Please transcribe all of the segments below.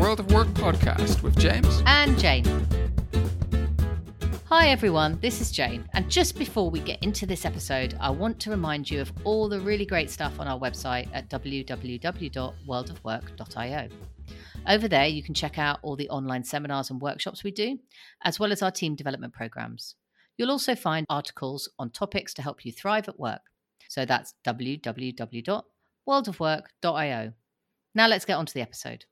World of Work podcast with James and Jane. Hi everyone, this is Jane. And just before we get into this episode, I want to remind you of all the really great stuff on our website at www.worldofwork.io. Over there, you can check out all the online seminars and workshops we do, as well as our team development programs. You'll also find articles on topics to help you thrive at work. So that's www.worldofwork.io. Now let's get on to the episode.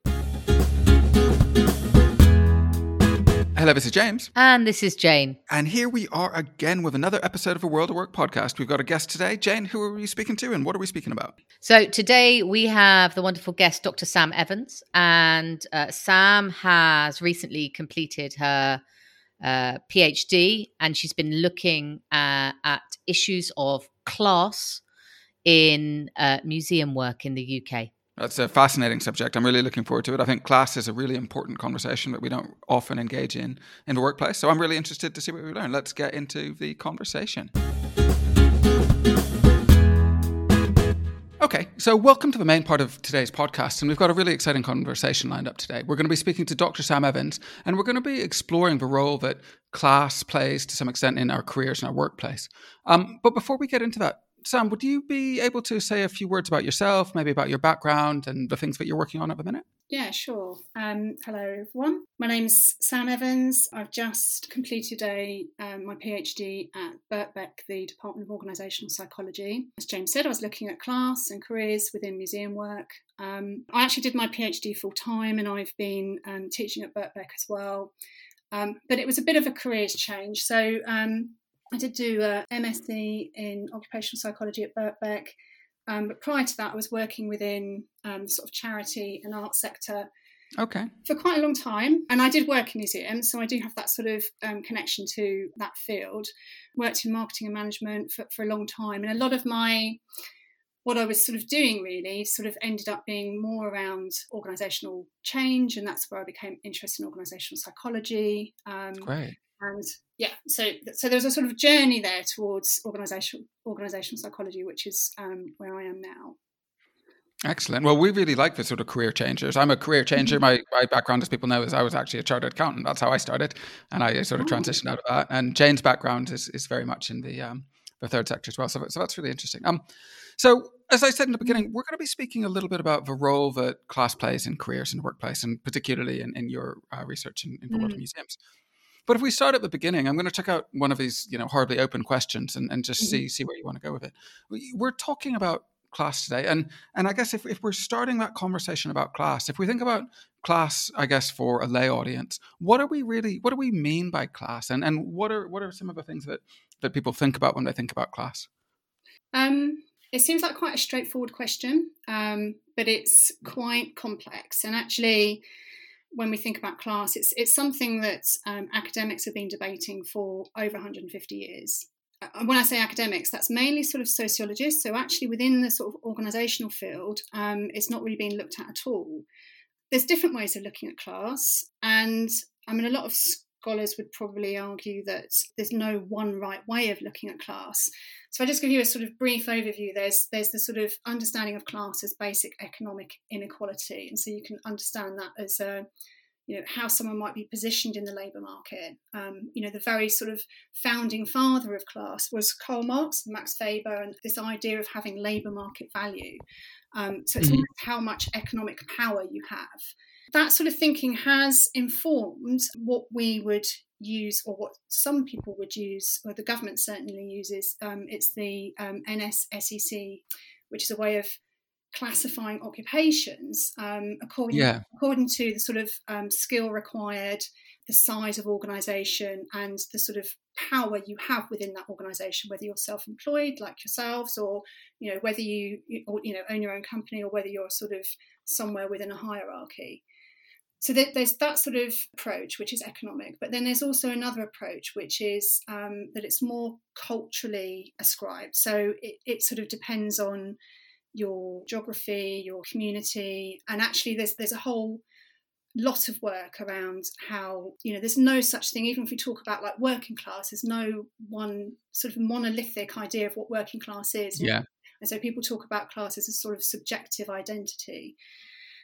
Hello, this is James. And this is Jane. And here we are again with another episode of a World of Work podcast. We've got a guest today. Jane, who are we speaking to and what are we speaking about? So today we have the wonderful guest, Dr. Sam Evans. And uh, Sam has recently completed her uh, PhD and she's been looking uh, at issues of class in uh, museum work in the UK. That's a fascinating subject. I'm really looking forward to it. I think class is a really important conversation that we don't often engage in in the workplace. So I'm really interested to see what we learn. Let's get into the conversation. Okay, so welcome to the main part of today's podcast, and we've got a really exciting conversation lined up today. We're going to be speaking to Dr. Sam Evans, and we're going to be exploring the role that class plays to some extent in our careers and our workplace. Um, but before we get into that, Sam, would you be able to say a few words about yourself, maybe about your background and the things that you're working on at the minute? Yeah, sure. Um, hello, everyone. My name's Sam Evans. I've just completed a um, my PhD at Birkbeck, the Department of Organisational Psychology. As James said, I was looking at class and careers within museum work. Um, I actually did my PhD full time, and I've been um, teaching at Birkbeck as well. Um, but it was a bit of a careers change. So um, I did do a MSc in occupational psychology at Birkbeck. Um, but prior to that, I was working within um, sort of charity and art sector. Okay. For quite a long time. And I did work in museums, so I do have that sort of um, connection to that field. Worked in marketing and management for, for a long time. And a lot of my, what I was sort of doing really sort of ended up being more around organisational change. And that's where I became interested in organisational psychology. Um, Great and yeah, so so there's a sort of journey there towards organizational organizational psychology, which is um, where I am now. Excellent. Well, we really like the sort of career changers. I'm a career changer. Mm-hmm. My my background, as people know, is I was actually a chartered accountant. That's how I started, and I sort of oh. transitioned out of that. And Jane's background is is very much in the um, the third sector as well. So so that's really interesting. Um, so as I said in the beginning, we're going to be speaking a little bit about the role that class plays in careers in the workplace, and particularly in, in your uh, research in, in the world of mm. museums. But if we start at the beginning, I'm going to check out one of these, you know, horribly open questions and, and just mm-hmm. see see where you want to go with it. We're talking about class today, and and I guess if, if we're starting that conversation about class, if we think about class, I guess for a lay audience, what are we really? What do we mean by class, and and what are what are some of the things that that people think about when they think about class? Um, it seems like quite a straightforward question, um, but it's quite complex, and actually when we think about class, it's it's something that um, academics have been debating for over 150 years. Uh, when I say academics, that's mainly sort of sociologists. So actually, within the sort of organisational field, um, it's not really being looked at at all. There's different ways of looking at class, and I mean, a lot of scholars would probably argue that there's no one right way of looking at class. So I just give you a sort of brief overview. There's there's the sort of understanding of class as basic economic inequality, and so you can understand that as a you know how someone might be positioned in the labour market. Um, you know, the very sort of founding father of class was Karl Marx, Max Weber, and this idea of having labour market value. Um, so it's mm-hmm. how much economic power you have. That sort of thinking has informed what we would use, or what some people would use, or the government certainly uses. Um, it's the um, NSSEC, which is a way of classifying occupations um, according yeah. according to the sort of um, skill required, the size of organisation, and the sort of power you have within that organisation. Whether you're self-employed like yourselves, or you know whether you or, you know own your own company, or whether you're sort of somewhere within a hierarchy. So there's that sort of approach, which is economic, but then there's also another approach, which is um, that it's more culturally ascribed. So it, it sort of depends on your geography, your community, and actually there's there's a whole lot of work around how you know there's no such thing even if we talk about like working class there's no one sort of monolithic idea of what working class is. Yeah. And so people talk about class as a sort of subjective identity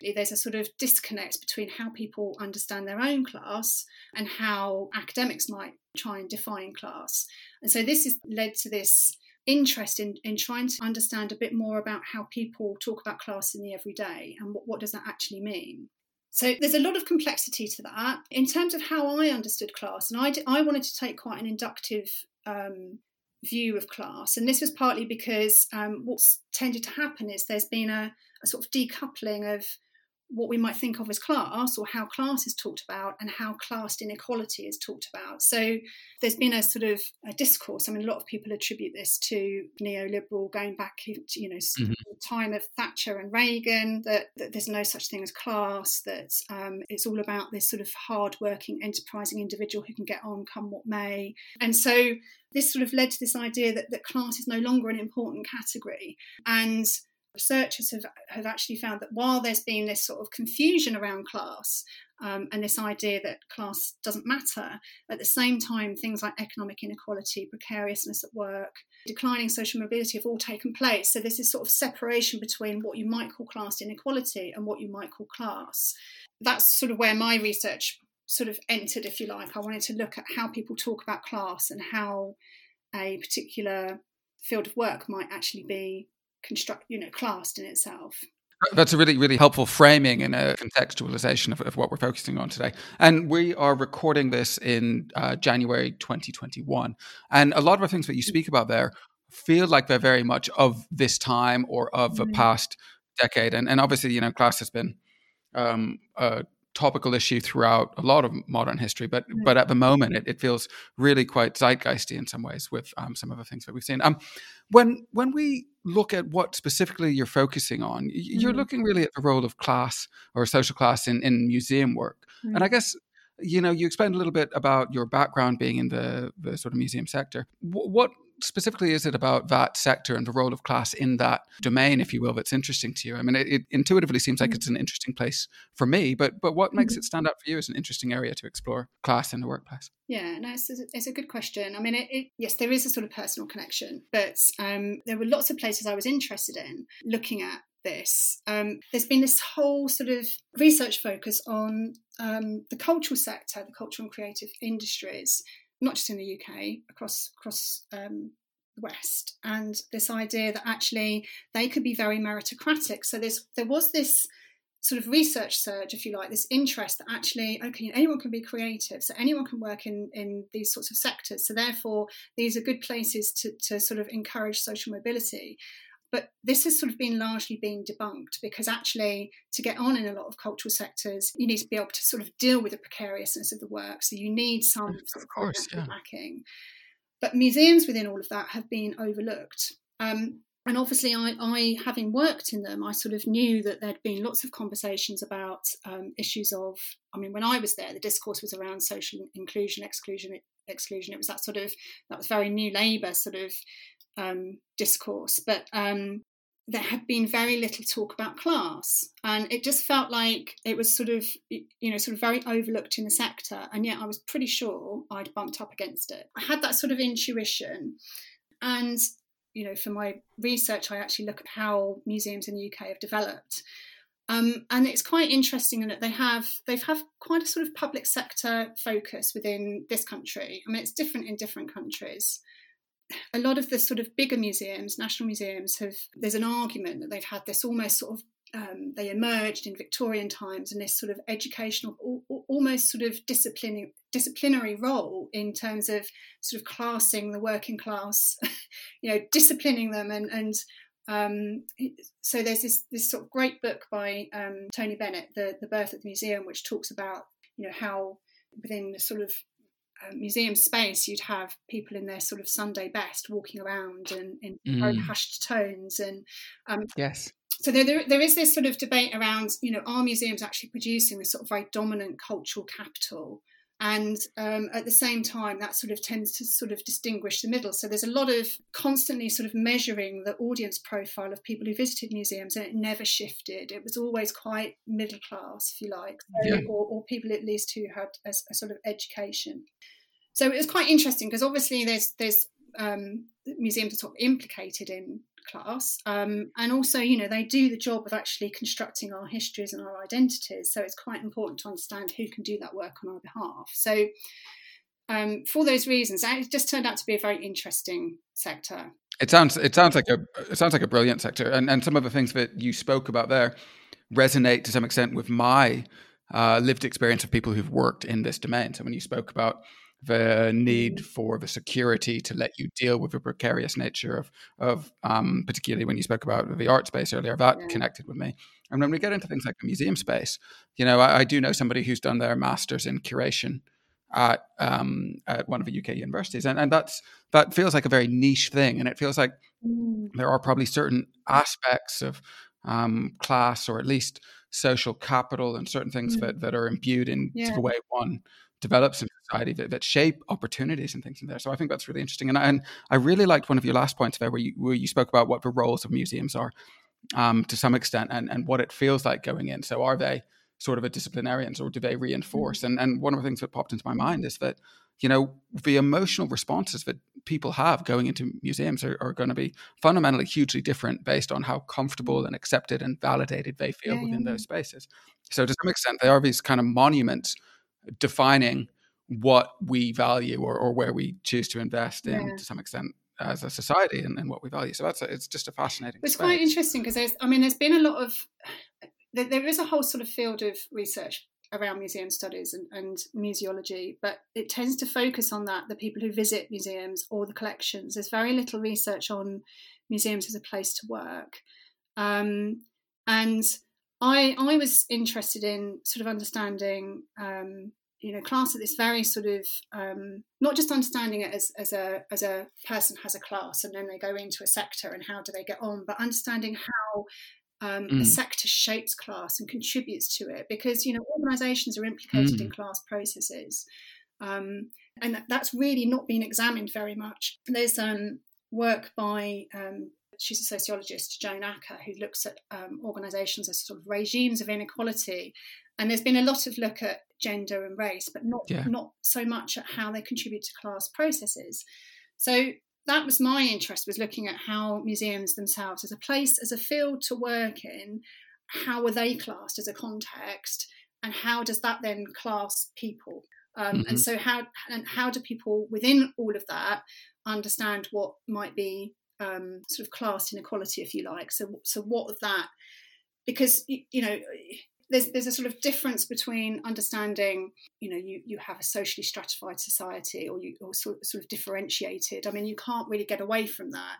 there's a sort of disconnect between how people understand their own class and how academics might try and define class. And so this has led to this interest in, in trying to understand a bit more about how people talk about class in the everyday and what, what does that actually mean. So there's a lot of complexity to that. In terms of how I understood class, and I, I wanted to take quite an inductive um, view of class. And this was partly because um, what's tended to happen is there's been a, a, sort of decoupling of what we might think of as class or how class is talked about and how class inequality is talked about. So there's been a sort of a discourse. I mean, a lot of people attribute this to neoliberal going back, to, you know, mm-hmm. time of Thatcher and Reagan, that, that, there's no such thing as class, that um, it's all about this sort of hard-working, enterprising individual who can get on come what may. And so this sort of led to this idea that, that class is no longer an important category. And researchers have, have actually found that while there's been this sort of confusion around class um, and this idea that class doesn't matter, at the same time, things like economic inequality, precariousness at work, declining social mobility have all taken place. So this sort of separation between what you might call class inequality and what you might call class. That's sort of where my research sort of entered, if you like. I wanted to look at how people talk about class and how a particular field of work might actually be construct, you know, classed in itself. That's a really, really helpful framing and a contextualization of, of, what we're focusing on today. And we are recording this in uh, January 2021. And a lot of the things that you speak about there feel like they're very much of this time or of mm-hmm. a past decade. And, and obviously, you know, class has been um, a topical issue throughout a lot of modern history, but mm-hmm. but at the moment it, it, feels really quite zeitgeisty in some ways with um, some of the things that we've seen. Um, when when we look at what specifically you're focusing on, you're mm. looking really at the role of class or social class in, in museum work. Mm. And I mm. guess, you know, you explained a little bit about your background being in the, the sort of museum sector. W- what specifically is it about that sector and the role of class in that domain, if you will, that's interesting to you? I mean, it, it intuitively seems like mm. it's an interesting place for me, but but what makes mm-hmm. it stand out for you as an interesting area to explore class in the workplace? Yeah, no, it's, it's a good question. I mean, it, it, yes, there is a sort of personal connection, but um, there were lots of places I was interested in looking at this. Um, there's been this whole sort of research focus on um, the cultural sector, the cultural and creative industries, not just in the UK, across across um, the West, and this idea that actually they could be very meritocratic. So there's there was this sort of research surge, if you like, this interest that actually, okay, anyone can be creative, so anyone can work in in these sorts of sectors. So therefore, these are good places to to sort of encourage social mobility. But this has sort of been largely being debunked because actually, to get on in a lot of cultural sectors, you need to be able to sort of deal with the precariousness of the work. So you need some sort of, course, yeah. backing. But museums within all of that have been overlooked. Um, and obviously, I, I, having worked in them, I sort of knew that there'd been lots of conversations about um, issues of. I mean, when I was there, the discourse was around social inclusion, exclusion, exclusion. It was that sort of that was very new Labour sort of um, discourse, but um, there had been very little talk about class, and it just felt like it was sort of, you know, sort of very overlooked in the sector. And yet, I was pretty sure I'd bumped up against it. I had that sort of intuition, and you know, for my research, I actually look at how museums in the UK have developed. Um, and it's quite interesting in that they have they've have quite a sort of public sector focus within this country. I mean, it's different in different countries a lot of the sort of bigger museums, national museums, have there's an argument that they've had this almost sort of um, they emerged in Victorian times and this sort of educational, almost sort of disciplining, disciplinary role in terms of sort of classing the working class, you know, disciplining them and and um, so there's this this sort of great book by um, Tony Bennett, the the Birth of the Museum, which talks about you know how within the sort of museum space, you'd have people in their sort of Sunday best walking around and in mm. very hushed tones. And um, yes, so there, there, there is this sort of debate around, you know, are museums actually producing this sort of very dominant cultural capital? And um, at the same time, that sort of tends to sort of distinguish the middle. So there's a lot of constantly sort of measuring the audience profile of people who visited museums, and it never shifted. It was always quite middle class, if you like, yeah. or, or, people at least who had a, a sort of education. So it was quite interesting because obviously there's there's um, museums are sort of implicated in class. Um, and also, you know, they do the job of actually constructing our histories and our identities. So it's quite important to understand who can do that work on our behalf. So um, for those reasons, it just turned out to be a very interesting sector. It sounds it sounds like a it sounds like a brilliant sector, and and some of the things that you spoke about there resonate to some extent with my uh, lived experience of people who've worked in this domain. So when you spoke about the need mm-hmm. for the security to let you deal with the precarious nature of of um, particularly when you spoke about the art space earlier, that yeah. connected with me. And when we get into things like the museum space, you know, I, I do know somebody who's done their masters in curation at um, at one of the UK universities, and and that's that feels like a very niche thing, and it feels like mm. there are probably certain aspects of um, class or at least social capital and certain things mm. that that are imbued into yeah. the way one develops in society that, that, shape opportunities and things in there. So I think that's really interesting, and I, and I really liked one of your last points there, where you where you spoke about what the roles of museums are um, to some extent, and and what it feels like going in. So are they sort of a disciplinarians or do they reinforce? Mm-hmm. And and one of the things that popped into my mind is that you know the emotional responses that people have going into museums are, are going to be fundamentally hugely different based on how comfortable and accepted and validated they feel yeah, within yeah. those spaces. So to some extent, they are these kind of monuments defining what we value or, or where we choose to invest in yeah. to some extent as a society and, and what we value. So that's a, it's just a fascinating. It's space. quite interesting because there's, I mean, there's been a lot of there is a whole sort of field of research around museum studies and, and, museology, but it tends to focus on that the people who visit museums or the collections. There's very little research on museums as a place to work. Um, and I, I was interested in sort of understanding, um, you know, class at this very sort of um, not just understanding it as, as a as a person has a class and then they go into a sector and how do they get on, but understanding how um, mm. the sector shapes class and contributes to it because you know organisations are implicated mm. in class processes, um, and that's really not been examined very much. There's um, work by um, she's a sociologist, Joan Acker, who looks at um, organisations as sort of regimes of inequality, and there's been a lot of look at gender and race, but not yeah. not so much at how they contribute to class processes. So that was my interest was looking at how museums themselves as a place as a field to work in how are they classed as a context and how does that then class people um, mm-hmm. and so how and how do people within all of that understand what might be um, sort of class inequality if you like so so what of that because you know there's there's a sort of difference between understanding you know you you have a socially stratified society or you or sort, sort of differentiated i mean you can't really get away from that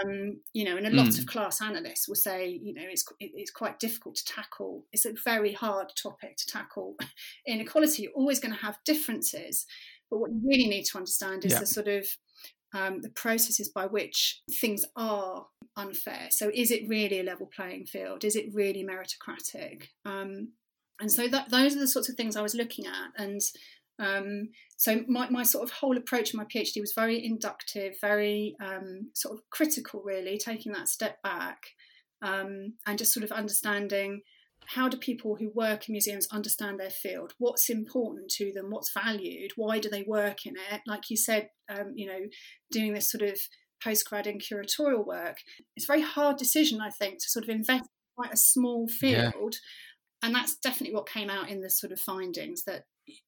um, you know and a lot mm. of class analysts will say you know it's it's quite difficult to tackle it's a very hard topic to tackle inequality you're always going to have differences but what you really need to understand is yeah. the sort of um, the processes by which things are unfair. So, is it really a level playing field? Is it really meritocratic? Um, and so, that, those are the sorts of things I was looking at. And um, so, my, my sort of whole approach in my PhD was very inductive, very um, sort of critical, really, taking that step back um, and just sort of understanding how do people who work in museums understand their field? What's important to them? What's valued? Why do they work in it? Like you said, um, you know, doing this sort of postgrad and curatorial work, it's a very hard decision, I think, to sort of invest in quite a small field. Yeah. And that's definitely what came out in the sort of findings that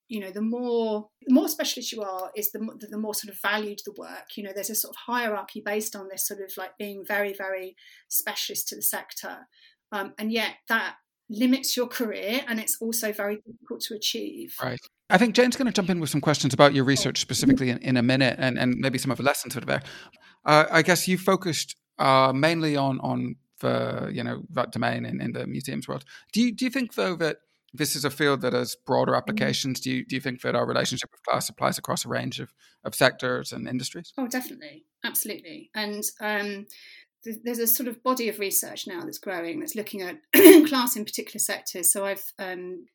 you know the more the more specialist you are is the, the more sort of valued the work you know there's a sort of hierarchy based on this sort of like being very very specialist to the sector um, and yet that limits your career and it's also very difficult to achieve. Right. I think Jane's going to jump in with some questions about your research specifically in, in a minute and, and maybe some of the lessons sort of there. Uh, I guess you focused uh, mainly on on the you know that domain in, in the museums world. Do you do you think though that this is a field that has broader mm-hmm. applications? Do you do you think that our relationship with class applies across a range of, of sectors and industries? Oh, definitely, absolutely, and um, there's a sort of body of research now that's growing that's looking at class in particular sectors. So I've um,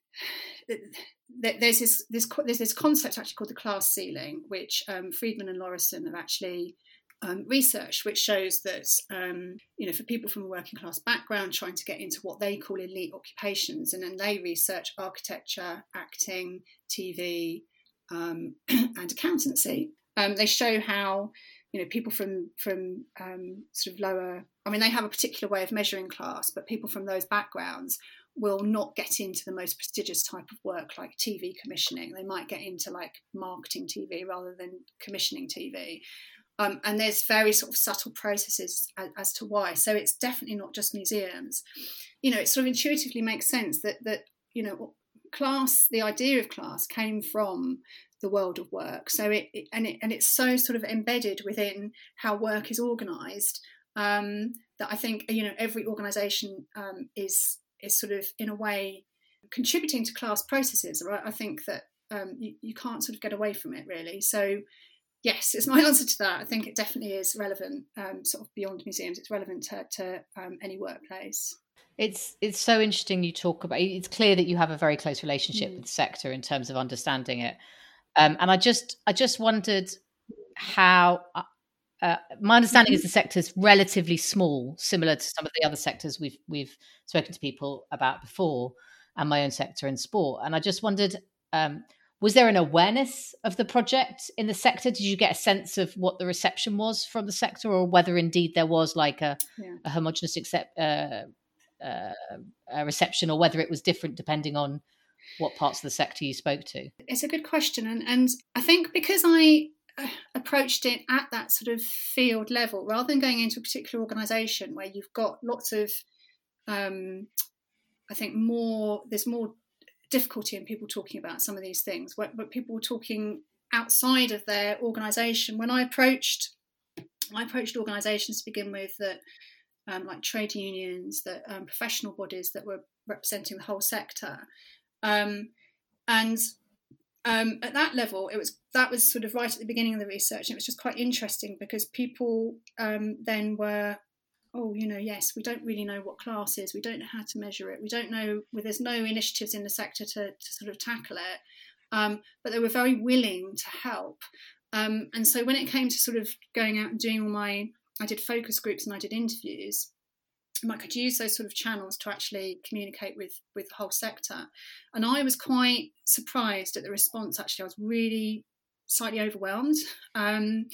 there's this, this there's this concept actually called the class ceiling, which um, Friedman and Laurison have actually um, researched, which shows that um, you know for people from a working class background trying to get into what they call elite occupations, and then they research architecture, acting, TV, um, and accountancy. Um, they show how you know people from from um, sort of lower i mean they have a particular way of measuring class but people from those backgrounds will not get into the most prestigious type of work like tv commissioning. They might get into like marketing tv rather than commissioning tv um, and there's very sort of subtle processes as, as, to why. So it's definitely not just museums. You know it sort of intuitively makes sense that that you know class the idea of class came from the world of work. So it, it, and it and it's so sort of embedded within how work is organised um, that I think you know every organisation um, is is sort of in a way contributing to class processes. Right? I think that um, you, you can't sort of get away from it really. So yes, it's my answer to that. I think it definitely is relevant, um, sort of beyond museums. It's relevant to, to um, any workplace. It's it's so interesting you talk about. It's clear that you have a very close relationship mm. with the sector in terms of understanding it. Um, and I just I just wondered how uh, uh, my understanding is mm-hmm. the sector is relatively small, similar to some of the other sectors we've we've spoken to people about before, and my own sector in sport. And I just wondered, um, was there an awareness of the project in the sector? Did you get a sense of what the reception was from the sector, or whether indeed there was like a, yeah. a homogenous accept, uh, uh, a reception, or whether it was different depending on what parts of the sector you spoke to? It's a good question. And, and I think because I uh, approached it at that sort of field level rather than going into a particular organization where you've got lots of um, i think more there's more difficulty in people talking about some of these things but people were talking outside of their organization when i approached i approached organizations to begin with that um, like trade unions that um, professional bodies that were representing the whole sector um, and um, at that level, it was that was sort of right at the beginning of the research, and it was just quite interesting because people um, then were, oh, you know, yes, we don't really know what class is, we don't know how to measure it, we don't know, well, there's no initiatives in the sector to, to sort of tackle it, um, but they were very willing to help. Um, and so when it came to sort of going out and doing all my, I did focus groups and I did interviews. I could use those sort of channels to actually communicate with with the whole sector. And I was quite surprised at the response. Actually, I was really slightly overwhelmed um,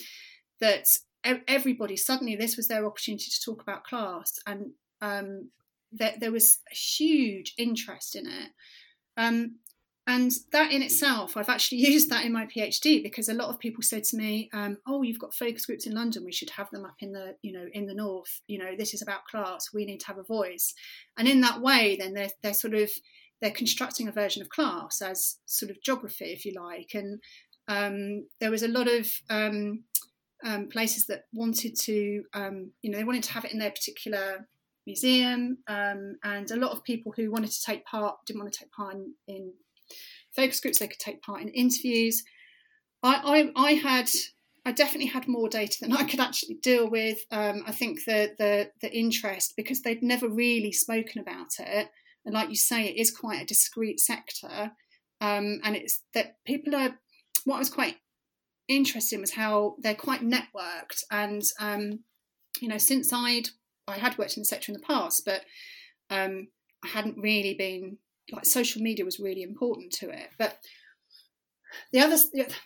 that everybody suddenly this was their opportunity to talk about class, and um, that there was a huge interest in it. Um, and that in itself i've actually used that in my phd because a lot of people said to me um, oh you've got focus groups in london we should have them up in the you know in the north. You know this is about class we need to have a voice. And in that way then they're, they're sort of they're constructing a version of class as sort of geography if you like. And um, there was a lot of um, um places that wanted to um, you know they wanted to have it in their particular museum um, and a lot of people who wanted to take part didn't want to take part in, in focus groups, they could take part in interviews. I, I, I had I definitely had more data than I could actually deal with. Um, I think the, the the interest because they'd never really spoken about it, and like you say, it is quite a discrete sector, um, and it's that people are. What I was quite interested in was how they're quite networked, and um, you know, since I'd I had worked in the sector in the past, but um, I hadn't really been like social media was really important to it. But the other,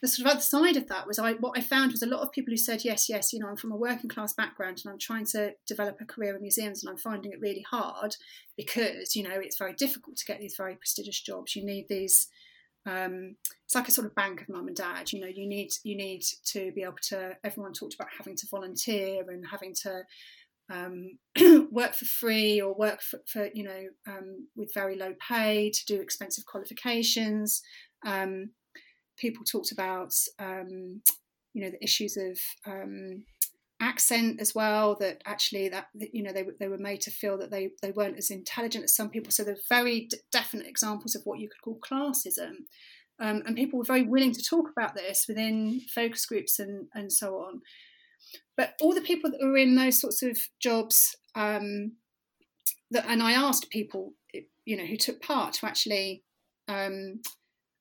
the, sort of other side of that was I what I found was a lot of people who said yes, yes, you know, I'm from a working class background and I'm trying to develop a career in museums and I'm finding it really hard because you know it's very difficult to get these very prestigious jobs. You need these. Um, it's like a sort of bank of mum and dad. You know, you need you need to be able to. Everyone talked about having to volunteer and having to um, work for free or work for, for you know um, with very low pay to do expensive qualifications. Um, people talked about um, you know the issues of um, accent as well. That actually that, you know they they were made to feel that they they weren't as intelligent as some people. So there's very d- definite examples of what you could call classism. Um, and people were very willing to talk about this within focus groups and, and so on. But all the people that were in those sorts of jobs, um, that, and I asked people, you know, who took part to actually um,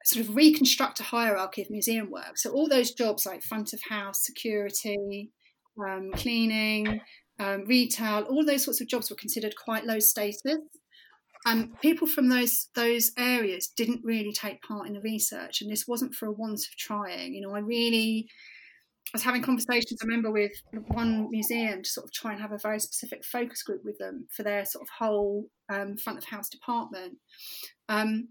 sort of reconstruct a hierarchy of museum work. So all those jobs like front of house, security, um, cleaning, um, retail, all those sorts of jobs were considered quite low status. And people from those those areas didn't really take part in the research, and this wasn't for a want of trying. You know, I really I was having conversations. I remember with one museum to sort of try and have a very specific focus group with them for their sort of whole um, front of house department. Um,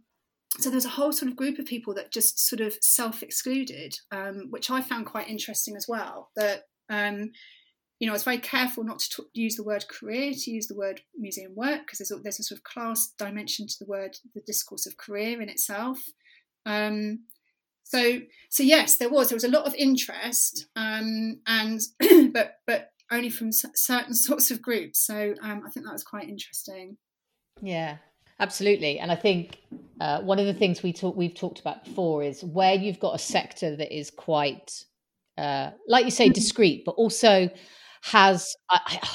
so there's a whole sort of group of people that just sort of self excluded, um, which I found quite interesting as well. That um, you know, I was very careful not to t- use the word career, to use the word museum work, because there's a, there's a sort of class dimension to the word, the discourse of career in itself. Um, so, so yes, there was there was a lot of interest, um, and but but only from certain sorts of groups. So um, I think that was quite interesting. Yeah, absolutely. And I think uh, one of the things we talk we've talked about before is where you've got a sector that is quite, uh, like you say, mm-hmm. discreet, but also has. I, I,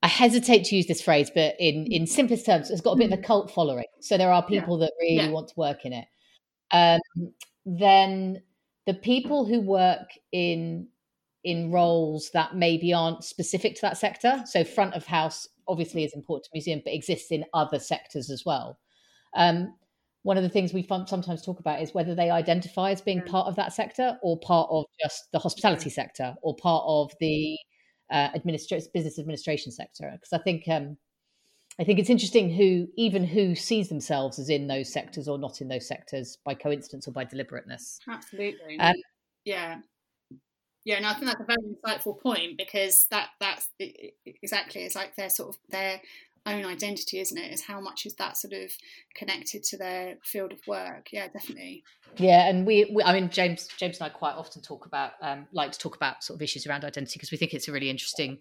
I hesitate to use this phrase, but in in simplest terms, it's got a bit of a mm-hmm. cult following. So there are people yeah. that really yeah. want to work in it. Um, then the people who work in in roles that maybe aren't specific to that sector. So front of house obviously is important to museum but exists in other sectors as well. Um, one of the things we sometimes talk about is whether they identify as being part of that sector or part of just the hospitality sector or part of the uh, business administration sector. Because i think um, I think it's interesting who, even who sees themselves as in those sectors or not in those sectors by coincidence or by deliberateness. Absolutely. Um, yeah. Yeah, and I think that's a very insightful point because that that's exactly it's like their sort of their own identity, isn't it? Is how much is that sort of connected to their field of work? Yeah, definitely. Yeah, and we, we I mean, James, James and I quite often talk about, um, like to talk about sort of issues around identity because we think it's a really interesting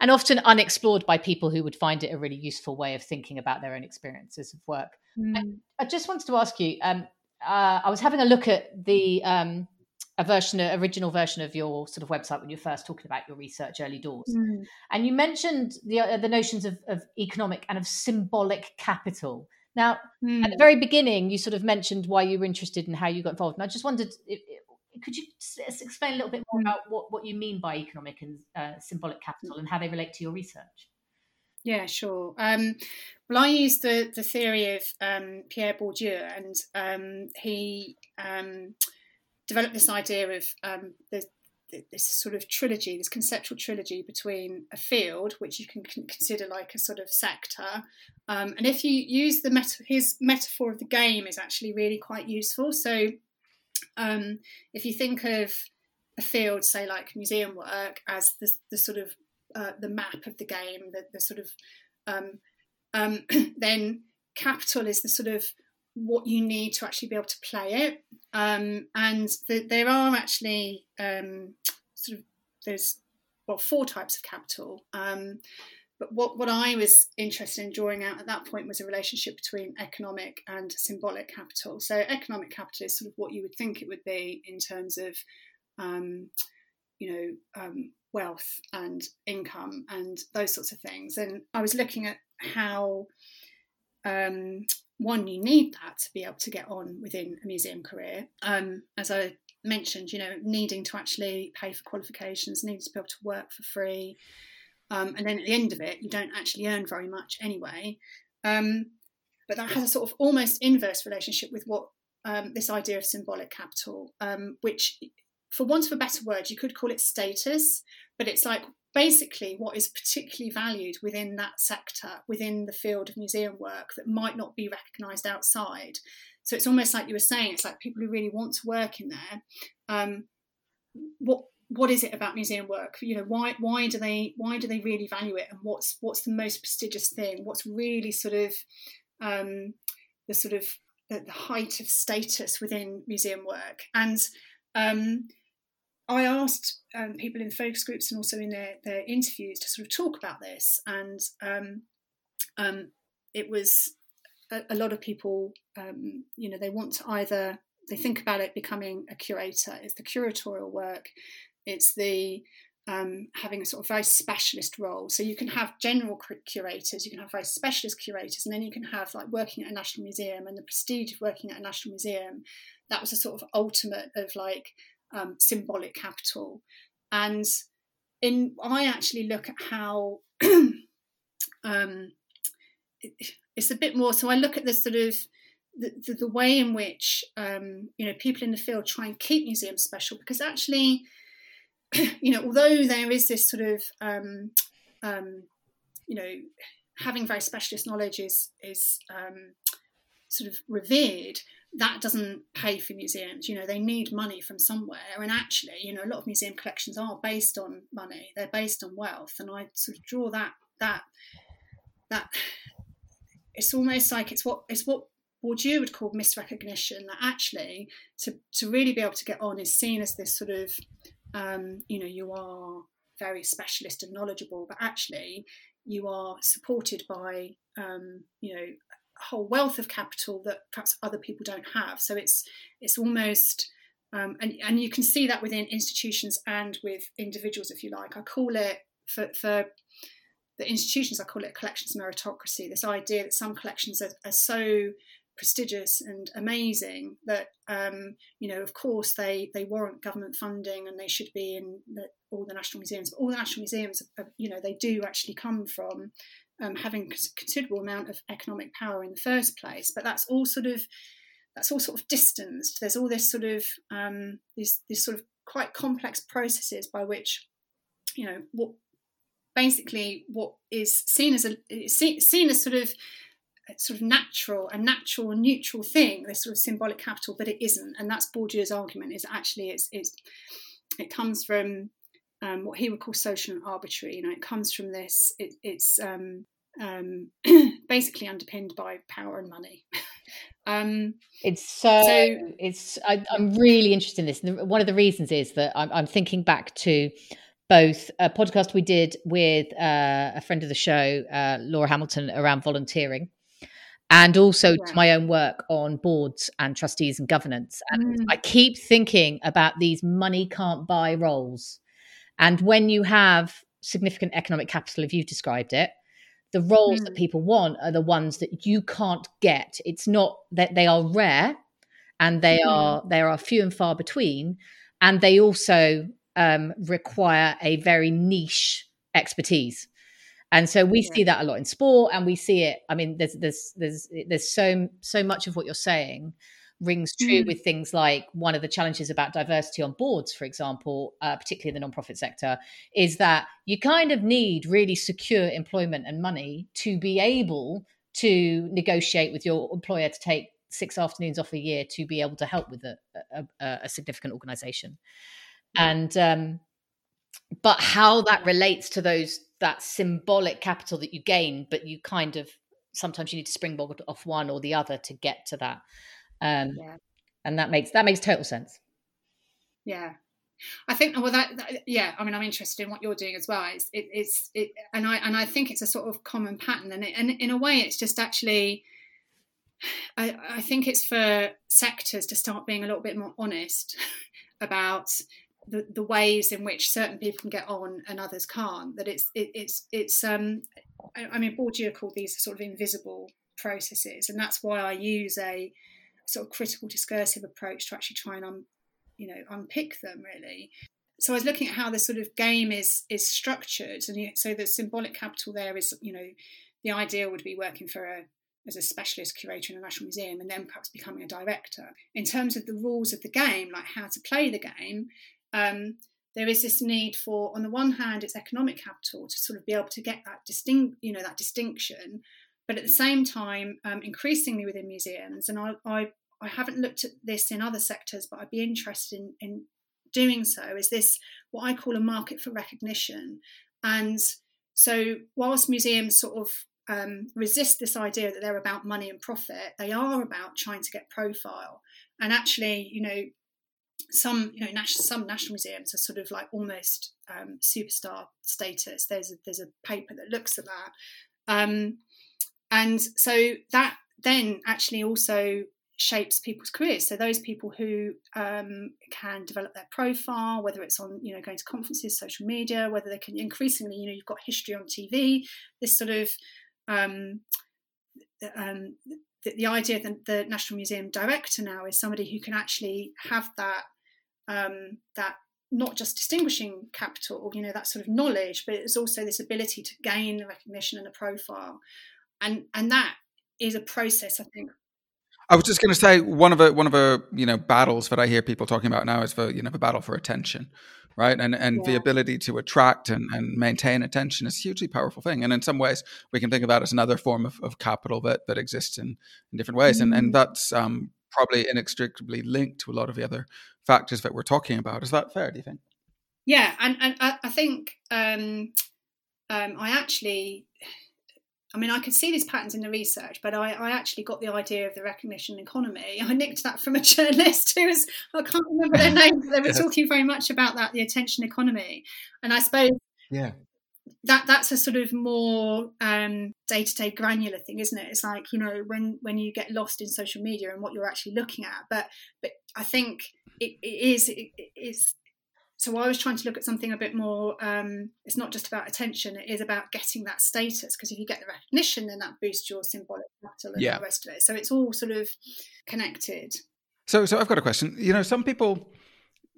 and often unexplored by people who would find it a really useful way of thinking about their own experiences of work. Mm. I just wanted to ask you. Um, uh, I was having a look at the um, a version, a original version of your sort of website when you were first talking about your research early doors, mm. and you mentioned the uh, the notions of, of, economic and of symbolic capital. Now, mm. at the very beginning, you sort of mentioned why you were interested and how you got involved, and I just wondered if, could you explain a little bit more hmm. about what, what you mean by economic and uh, symbolic capital and how they relate to your research? Yeah, sure. Um, well, I use the, the theory of um, Pierre Bourdieu, and um, he um, developed this idea of um, the, this sort of trilogy, this conceptual trilogy between a field, which you can consider like a sort of sector, um, and if you use the meta- his metaphor of the game is actually really quite useful. So um, if you think of a field, say like museum work, as the, the sort of uh, the map of the game, the, the sort of um, um, then capital is the sort of what you need to actually be able to play it. Um, and the, there are actually um, sort of there's well four types of capital. But what, what I was interested in drawing out at that point was a relationship between economic and symbolic capital. So, economic capital is sort of what you would think it would be in terms of, um, you know, um, wealth and income and those sorts of things. And I was looking at how, um, one, you need that to be able to get on within a museum career. Um, as I mentioned, you know, needing to actually pay for qualifications, needing to be able to work for free. Um, and then at the end of it, you don't actually earn very much anyway. Um, but that has a sort of almost inverse relationship with what um, this idea of symbolic capital, um, which, for want of a better word, you could call it status, but it's like basically what is particularly valued within that sector, within the field of museum work that might not be recognised outside. So it's almost like you were saying, it's like people who really want to work in there. Um, what what is it about museum work? You know, why why do they why do they really value it, and what's what's the most prestigious thing? What's really sort of um, the sort of the, the, height of status within museum work? And um, I asked um, people in focus groups and also in their, their interviews to sort of talk about this, and um, um, it was a, a, lot of people. Um, you know, they want to either they think about it becoming a curator. It's the curatorial work it's the um, having a sort of very specialist role. So you can have general curators, you can have very specialist curators, and then you can have like working at a national museum and the prestige of working at a national museum. That was a sort of ultimate of like um, symbolic capital. And in I actually look at how um, it, it's a bit more. So I look at the sort of the, the, the way in which um, you know people in the field try and keep museums special because actually you know, although there is this sort of, um, um, you know, having very specialist knowledge is is um, sort of revered. That doesn't pay for museums. You know, they need money from somewhere, and actually, you know, a lot of museum collections are based on money. They're based on wealth, and I sort of draw that that that. It's almost like it's what it's what Bourdieu would call misrecognition. That actually, to to really be able to get on, is seen as this sort of um, you know, you are very specialist and knowledgeable, but actually you are supported by, um, you know, a whole wealth of capital that perhaps other people don't have. So it's it's almost um, and and you can see that within institutions and with individuals, if you like. I call it for for the institutions, I call it collections meritocracy. This idea that some collections are, are so prestigious and amazing that um, you know of course they they warrant government funding and they should be in the, all the national museums. All the national museums are, you know they do actually come from um, having considerable amount of economic power in the first place but that's all sort of that's all sort of distanced. There's all this sort of um, these these sort of quite complex processes by which you know what basically what is seen as a seen as sort of sort of natural, a natural neutral thing, this sort of symbolic capital, but it isn't. And that's Bourdieu's argument is actually it's, it's it comes from um, what he would call social and arbitrary. You know, it comes from this. It, it's um, um, basically underpinned by power and money. um, it's so, so it's. I, am really interested in this. One of the reasons is that I'm, I'm thinking back to both a podcast we did with uh, a friend of the show, uh, Laura Hamilton, around volunteering, and also yeah. to my own work on boards and trustees and governance. And mm. I keep thinking about these money can't buy roles. And when you have significant economic capital, if you've described it, the roles mm. that people want are the ones that you can't get. It's not that they are rare and they mm. are they are few and far between. And they also um, require a very niche expertise. And so we yeah. see that a lot in sport, and we see it. I mean, there's there's there's there's so so much of what you're saying rings true mm. with things like one of the challenges about diversity on boards, for example, uh, particularly in the nonprofit sector, is that you kind of need really secure employment and money to be able to negotiate with your employer to take six afternoons off a year to be able to help with a, a, a significant organization. And um, but how that relates to those that symbolic capital that you gain, but you kind of sometimes you need to springboard off one or the other to get to that. Um, yeah. And that makes that makes total sense. Yeah, I think well that, that, yeah I mean I'm interested in what you're doing as well it's it, it's it and I and I think it's a sort of common pattern and it, and in a way it's just actually I I think it's for sectors to start being a little bit more honest about the, the ways in which certain people can get on and others can't. That it's it, it's it's um I, I mean Bourdieu called these sort of invisible processes, and that's why I use a sort of critical discursive approach to actually try and um, you know unpick them really. So I was looking at how the sort of game is is structured, and so the symbolic capital there is you know the ideal would be working for a as a specialist curator in a national museum and then perhaps becoming a director. In terms of the rules of the game, like how to play the game, um, there is this need for, on the one hand, it's economic capital to sort of be able to get that distinct, you know, that distinction, but at the same time, um, increasingly within museums, and I, I, I haven't looked at this in other sectors, but I'd be interested in, in doing so. Is this what I call a market for recognition? And so, whilst museums sort of um, resist this idea that they're about money and profit, they are about trying to get profile. And actually, you know, some you know national, some national museums are sort of like almost um, superstar status. There's a, there's a paper that looks at that, um, and so that then actually also shapes people's careers. So those people who um, can develop their profile, whether it's on you know going to conferences, social media, whether they can increasingly you know you've got history on TV. This sort of um, um, the, the idea that the National Museum director now is somebody who can actually have that um, that not just distinguishing capital, you know, that sort of knowledge, but it's also this ability to gain the recognition and a profile, and and that is a process. I think. I was just going to say one of the one of the you know battles that I hear people talking about now is the you know the battle for attention, right? And and Yeah. the ability to attract and, and maintain attention is a hugely powerful thing. And in some ways, we can think about that as another form of, of capital that that exists in, in different ways. And Mm. and that's um, probably inextricably linked to a lot of the other factors that we're talking about. Is that fair? Do you think? Yeah, and and I, I think um, um, I actually, I mean, I could see these patterns in the research, but I, I actually got the idea of the recognition economy. I nicked that from a journalist who was I can't remember their name, but they were Yes. talking very much about that, the attention economy, and I suppose Yeah. that that's a sort of more um, day-to-day granular thing isn't it it's like you know when when you get lost in social media and what you're actually looking at but but i think it, it is it, it is so i was trying to look at something a bit more um, it's not just about attention it is about getting that status because if you get the recognition then that boosts your symbolic capital and Yeah. the rest of it so it's all sort of connected So, so I've got a question. You know, some people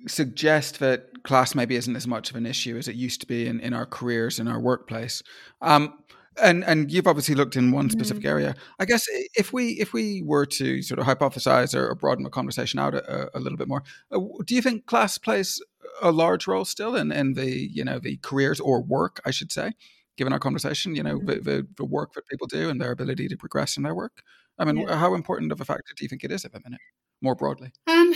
suggest that class maybe isn't as much of an issue as it used to be in, in our careers, in our workplace. Um, and and you've obviously looked in one specific area. I guess if we if we were to sort of hypothesize or, or broaden the conversation out a, a little bit more, uh, do you think class plays a large role still in, in the you know the careers or work, I should say, given our conversation, you know the, the, the work that people do and their ability to progress in their work. I mean, Yeah. how important of a factor do you think it is at the minute, more broadly? Um,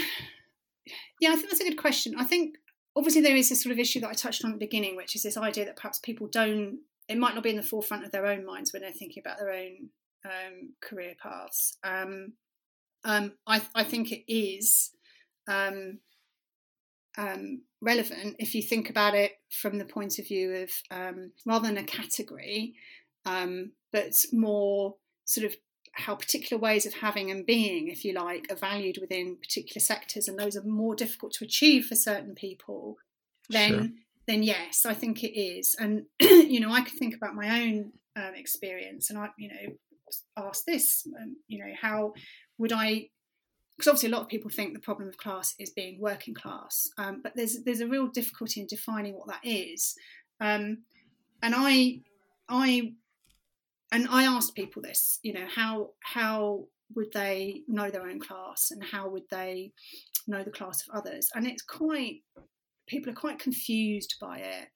yeah, I think that's a good question. I think obviously there is this sort of issue that I touched on at the beginning, which is this idea that perhaps people don't, it might not be in the forefront of their own minds when they're thinking about their own um, career paths. Um, um, I, I think it is um, um, relevant if you think about it from the point of view of um, rather than a category, but more sort of how particular ways of having and being, if you like, are valued within particular sectors, and those are more difficult to achieve for certain people, then Sure. Then yes, I think it is. And you know, I could think about my own um, experience, and I, you know, ask this, um, you know, how would I? Because obviously, a lot of people think the problem of class is being working class, um, but there's there's a real difficulty in defining what that is. Um, and I, I and I asked people this, you know, how how would they know their own class and how would they know the class of others? And it's quite people are quite confused by it,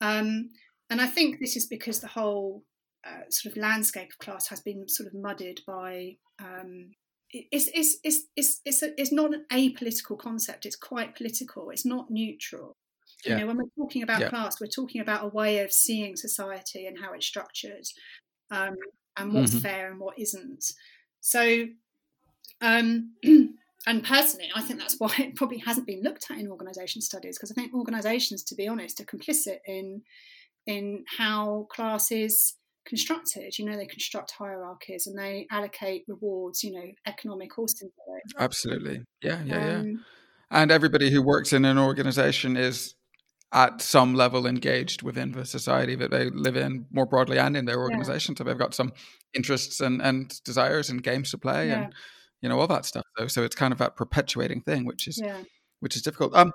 um, and I think this is because the whole uh, sort of landscape of class has been sort of muddied by. Um, it's, it's, it's, it's, it's, a, it's not an apolitical concept. It's quite political. It's not neutral. Yeah. You know, when we're talking about Yeah. class, we're talking about a way of seeing society and how it's structured um, and what's Mhm. fair and what isn't. So, um, and personally, I think that's why it probably hasn't been looked at in organisation studies because I think organisations, to be honest, are complicit in in how class is constructed. You know, they construct hierarchies and they allocate rewards. You know, economic or symbolic. Absolutely. Yeah, yeah, yeah. Um, And everybody who works in an organization is at some level engaged within the society that they live in more broadly and in their organization. So they've got some interests and, and desires and games to play Yeah. and you know all that stuff. So so it's kind of that perpetuating thing, which is yeah. which is difficult. Um,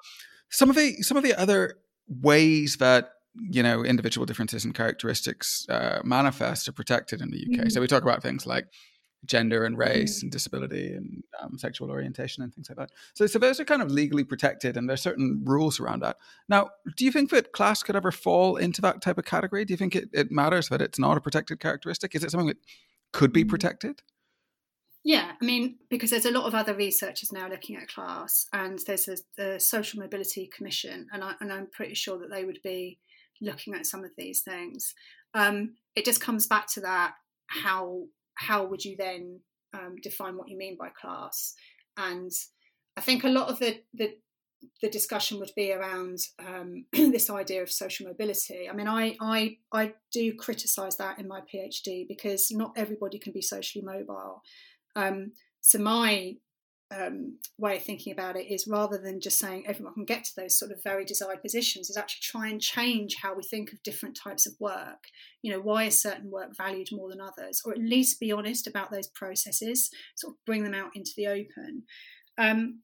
some of the some of the other ways that you know individual differences and characteristics uh, manifest are protected in the UK. Mhm. So we talk about things like gender and race Mhm. and disability and um, sexual orientation and things like that. So so those are kind of legally protected, and there's certain rules around that. Now, do you think that class could ever fall into that type of category? Do you think it, it matters that it's not a protected characteristic? Is it something that could be Mm. protected? Yeah, I mean, because there's a lot of other researchers now looking at class, and there's a, the Social Mobility Commission, and, I, I'm pretty sure that they would be looking at some of these things. Um, it just comes back to that: how how would you then um, define what you mean by class? And I think a lot of the the, the discussion would be around um, this idea of social mobility. I mean, I I I do criticise that in my PhD because not everybody can be socially mobile. Um, so my um, way of thinking about it is rather than just saying everyone can get to those sort of very desired positions, is actually try and change how we think of different types of work. You know, why is certain work valued more than others, or at least be honest about those processes, sort of bring them out into the open. Um,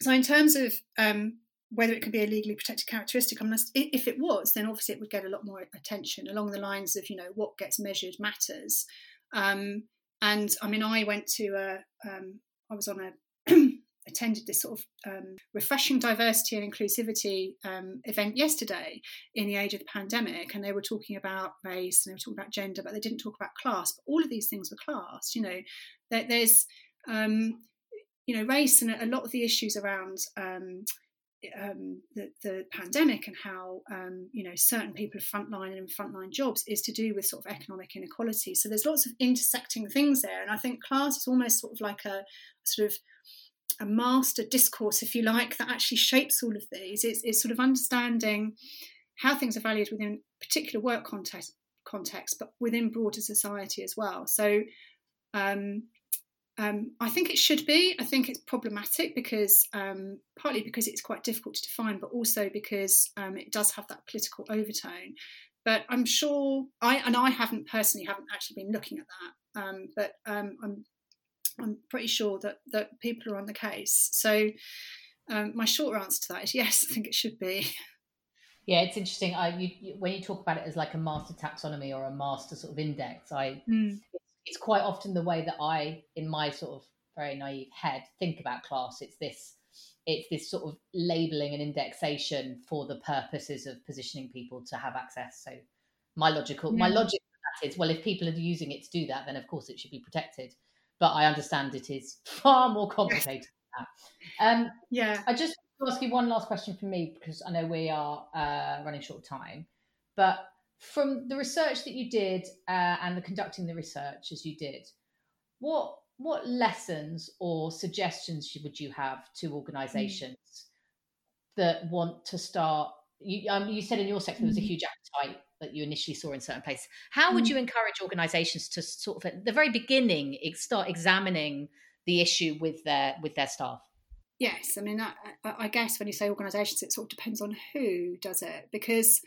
so, in terms of um, whether it could be a legally protected characteristic, mean, if it was, then obviously it would get a lot more attention along the lines of you know what gets measured matters. Um, and I mean, I went to a, um, I was on a, attended this sort of um, refreshing diversity and inclusivity um, event yesterday in the age of the pandemic, and they were talking about race and they were talking about gender, but they didn't talk about class. But all of these things were class. You know, there, there's um, you know race and a lot of the issues around um, the, the, pandemic and how um, you know certain people are frontline and in frontline jobs is to do with sort of economic inequality. So there's lots of intersecting things there, and I think class is almost sort of like a sort of a master discourse, if you like, that actually shapes all of these. It's, it's sort of understanding how things are valued within particular work context, context, but within broader society as well. So um, um, I think it should be. I think it's problematic because um, partly because it's quite difficult to define, but also because um, it does have that political overtone. But I'm sure I and I haven't personally haven't actually been looking at that. Um, but um, I'm I'm pretty sure that that people are on the case. So um, my short answer to that is yes. I think it should be. Yeah, it's interesting. I you, you, when you talk about it as like a master taxonomy or a master sort of index, I mm it's quite often the way that I, in my sort of very naive head, think about class. It's this it's this sort of labeling and indexation for the purposes of positioning people to have access. So my logical yeah. my logic is well, if people are using it to do that, then of course it should be protected. But I understand it is far more complicated than that. Um, yeah. I just want to ask you one last question from me because I know we are uh, running short of time. But from the research that you did uh, and the conducting the research as you did, what what lessons or suggestions would you have to organisations mm. that want to start? You, um, you said in your sector there was a hmm. huge appetite that you initially saw in certain places. How would mm. you encourage organisations to sort of at the very beginning start examining the issue with their with their staff? Yes, I mean, I, I guess when you say organisations, it sort of depends on who does it because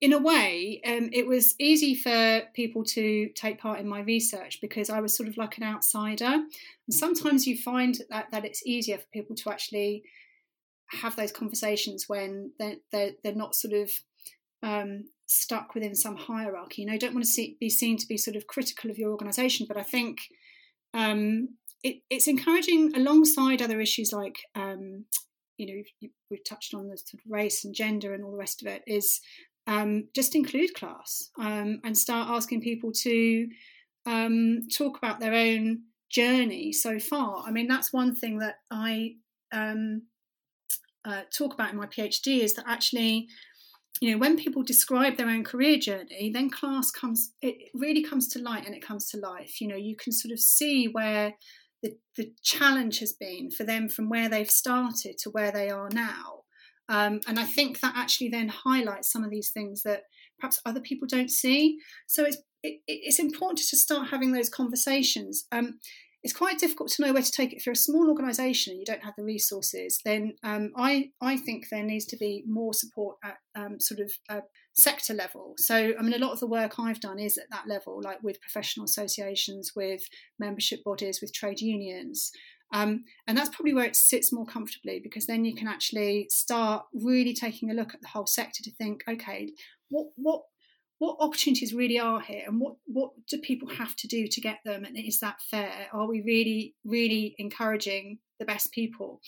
in a way, um, it was easy for people to take part in my research because I was sort of like an outsider. And sometimes you find that, that it's easier for people to actually have those conversations when they're, they're, they're not sort of um, stuck within some hierarchy. You know, don't want to see, be seen to be sort of critical of your organisation, but I think um, it, it's encouraging alongside other issues like um, you know we've touched on the sort of race and gender and all the rest of it is um, just include class um, and start asking people to um, talk about their own journey so far. I mean, that's one thing that I um, uh, talk about in my PhD is that actually, you know, when people describe their own career journey, then class comes, it really comes to light and it comes to life. You know, you can sort of see where the, the challenge has been for them from where they've started to where they are now. Um, and I think that actually then highlights some of these things that perhaps other people don't see. So it's it, it's important to start having those conversations. Um, it's quite difficult to know where to take it. If you're a small organisation and you don't have the resources, then um, I I think there needs to be more support at um, sort of a sector level. So I mean, a lot of the work I've done is at that level, like with professional associations, with membership bodies, with trade unions. Um, and that's probably where it sits more comfortably because then you can actually start really taking a look at the whole sector to think, okay, what what what opportunities really are here and what what do people have to do to get them and is that fair? Are we really really encouraging the best people?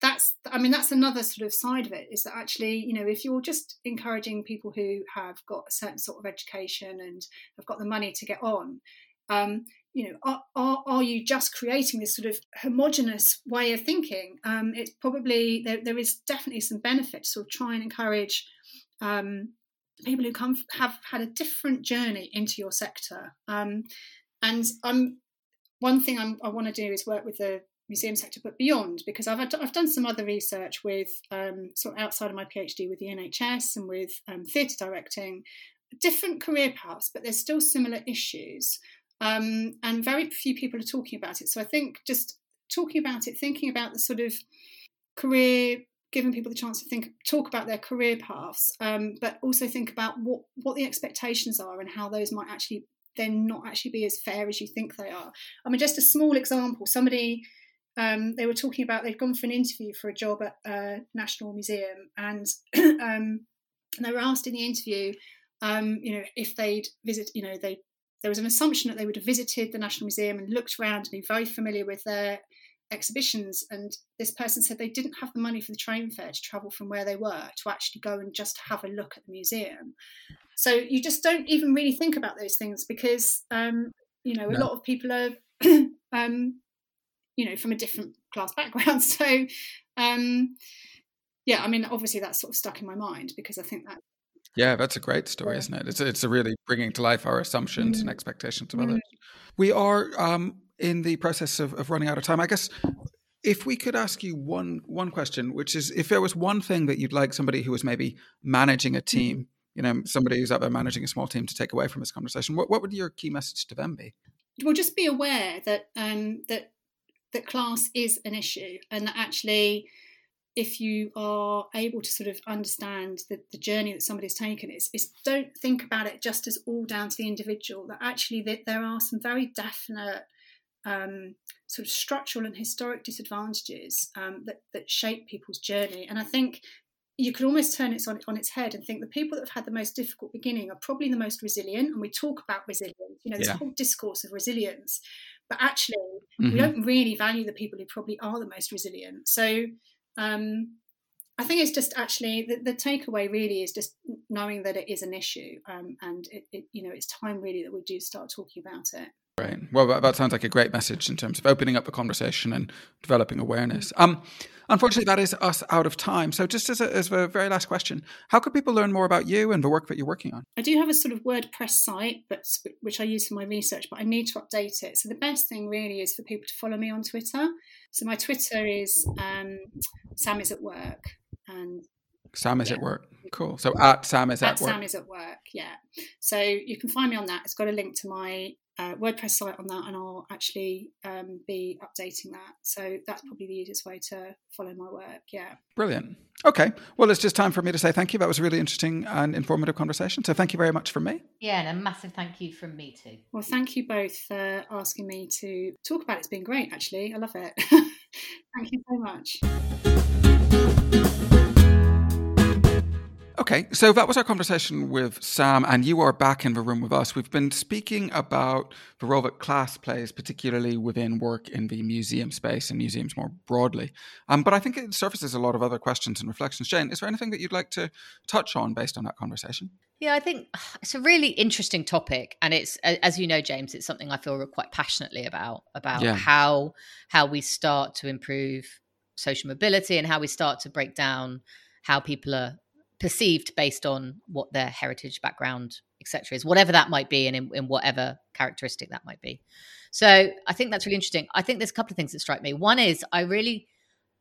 That's i mean that's another sort of side of it is that actually you know if you're just encouraging people who have got a certain sort of education and have got the money to get on um, you know, are, are, are you just creating this sort of homogenous way of thinking? Um, it's probably, there, there is definitely some benefit to sort of try and encourage um, people who come have had a different journey into your sector. Um, and I'm, one thing I'm, i want to do is work with the museum sector, but beyond, because I've, I've done some other research with um, sort of outside of my PhD with the NHS and with um, theatre directing, different career paths, but there's still similar issues. Um, and very few people are talking about it. So I think just talking about it, thinking about the sort of career, giving people the chance to think, talk about their career paths, um, but also think about what what the expectations are and how those might actually then not actually be as fair as you think they are. I mean, just a small example. Somebody um, they were talking about they'd gone for an interview for a job at a National Museum, and um, they were asked in the interview, um, you know, if they'd visit, you know, they there was an assumption that they would have visited the National Museum and looked around and be very familiar with their exhibitions. And this person said they didn't have the money for the train fare to travel from where they were to actually go and just have a look at the museum. So you just don't even really think about those things because, um, you know, a no. lot of people are, um, you know, from a different class background. So, um, yeah, I mean, obviously that's sort of stuck in my mind because I think that yeah, that's a great story, isn't it? It's it's a really bringing to life our assumptions mm. and expectations of mm. others. We are um, in the process of, of running out of time. I guess if we could ask you one one question, which is if there was one thing that you'd like somebody who was maybe managing a team, mm-hmm. you know, somebody who's out there managing a small team to take away from this conversation, what, what would your key message to them be? Well, just be aware that um, that that class is an issue, and that actually if you are able to sort of understand the, the journey that somebody's taken is, is don't think about it just as all down to the individual that actually that there are some very definite um, sort of structural and historic disadvantages um, that, that shape people's journey and i think you could almost turn it on, on its head and think the people that have had the most difficult beginning are probably the most resilient and we talk about resilience you know this yeah. whole discourse of resilience but actually mm-hmm. we don't really value the people who probably are the most resilient so um, I think it's just actually the, the, takeaway really is just knowing that it is an issue, um, and it, it, you know it's time really that we do start talking about it. Right. Well, that, that, sounds like a great message in terms of opening up the conversation and developing awareness. Um, unfortunately, that is us out of time. So, just as a, as a very last question, how could people learn more about you and the work that you're working on? I do have a sort of WordPress site, but which I use for my research, but I need to update it. So, the best thing really is for people to follow me on Twitter. So, my Twitter is um, Sam is at work, and Sam is yeah. at work. Cool. So at Sam is at, at work. Sam is at work. Yeah. So you can find me on that. It's got a link to my uh, WordPress site on that, and I'll actually um, be updating that. So that's probably the easiest way to follow my work. Yeah. Brilliant. Okay. Well, it's just time for me to say thank you. That was a really interesting and informative conversation. So thank you very much from me. Yeah, and a massive thank you from me too. Well, thank you both for asking me to talk about it. It's been great, actually. I love it. thank you so much. Okay, so that was our conversation with Sam, and you are back in the room with us. We've been speaking about the role that class plays, particularly within work in the museum space and museums more broadly. Um, but I think it surfaces a lot of other questions and reflections. Jane, is there anything that you'd like to touch on based on that conversation? Yeah, I think it's a really interesting topic, and it's as you know, James, it's something I feel quite passionately about about yeah. how how we start to improve social mobility and how we start to break down how people are perceived based on what their heritage background etc is whatever that might be and in, in, whatever characteristic that might be so i think that's really interesting i think there's a couple of things that strike me one is i really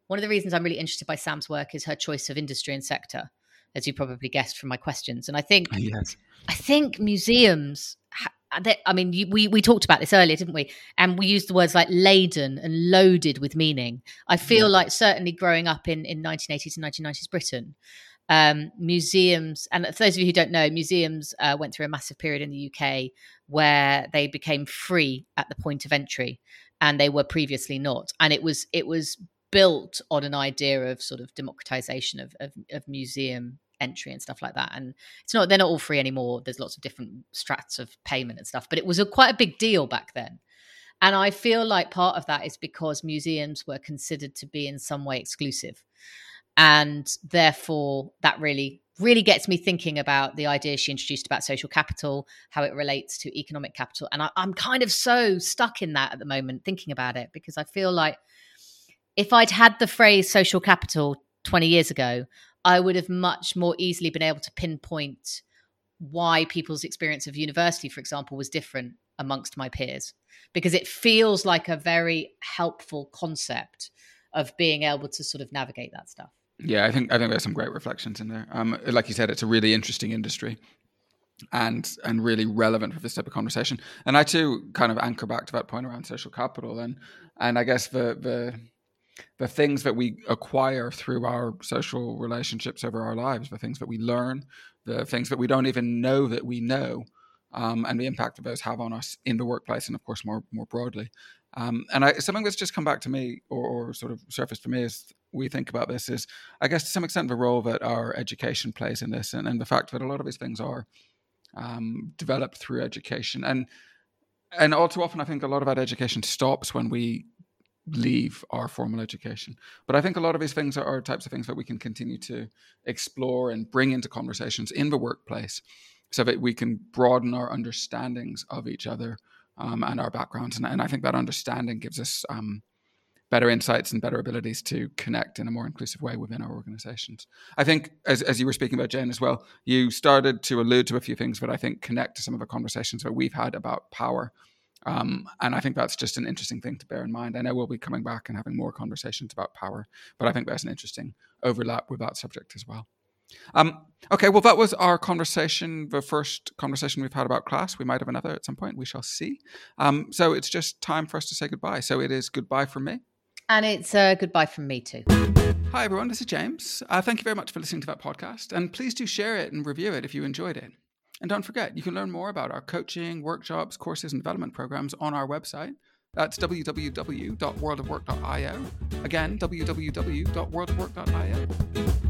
one of the reasons i'm really interested by sam's work is her choice of industry and sector as you probably guessed from my questions and i think yes. i think museums I mean, you, we we talked about this earlier, didn't we? And we used the words like laden and loaded with meaning. I feel yeah. like certainly growing up in in 1980s and 1990s Britain, um, museums, and for those of you who don't know, museums uh, went through a massive period in the UK where they became free at the point of entry, and they were previously not. And it was it was built on an idea of sort of democratization of, of, of museum entry and stuff like that. And it's not they're not all free anymore. There's lots of different strats of payment and stuff, but it was a quite a big deal back then. And I feel like part of that is because museums were considered to be in some way exclusive and therefore that really really gets me thinking about the idea she introduced about social capital how it relates to economic capital. And I, i'm kind of so stuck in that at the moment thinking about it because i feel like if i'd had the phrase social capital 20 years ago i would have much more easily been able to pinpoint why people's experience of university for example was different amongst my peers. Because it feels like a very helpful concept of being able to sort of navigate that stuff yeah, I think I think there's some great reflections in there. Um, like you said, it's a really interesting industry, and and really relevant for this type of conversation. And I too kind of anchor back to that point around social capital, and and I guess the the the things that we acquire through our social relationships over our lives, the things that we learn, the things that we don't even know that we know, um, and the impact that those have on us in the workplace, and of course more more broadly. Um, and I, something that's just come back to me, or, or, sort of surfaced for me, as we think about this, is I guess to some extent the role that our education plays in this, and, and the fact that a lot of these things are um, developed through education, and and all too often I think a lot of that education stops when we leave our formal education. But I think a lot of these things are, are types of things that we can continue to explore and bring into conversations in the workplace so that we can broaden our understandings of each other um, and our backgrounds. And, and, I think that understanding gives us um, better insights and better abilities to connect in a more inclusive way within our organizations. I think, as, as you were speaking about, Jane, as well, you started to allude to a few things that I think connect to some of the conversations that we've had about power. Um, and I think that's just an interesting thing to bear in mind. I know we'll be coming back and having more conversations about power, but I think there's an interesting overlap with that subject as well. Um, okay, well, that was our conversation, the first conversation we've had about class. We might have another at some point. We shall see. Um, so it's just time for us to say goodbye. So it is goodbye from me. And it's uh, goodbye from me too. Hi, everyone. This is James. Uh, thank you very much for listening to that podcast. And please do share it and review it if you enjoyed it. And don't forget, you can learn more about our coaching, workshops, courses, and development programs on our website. That's www.worldofwork.io. Again, www.worldofwork.io.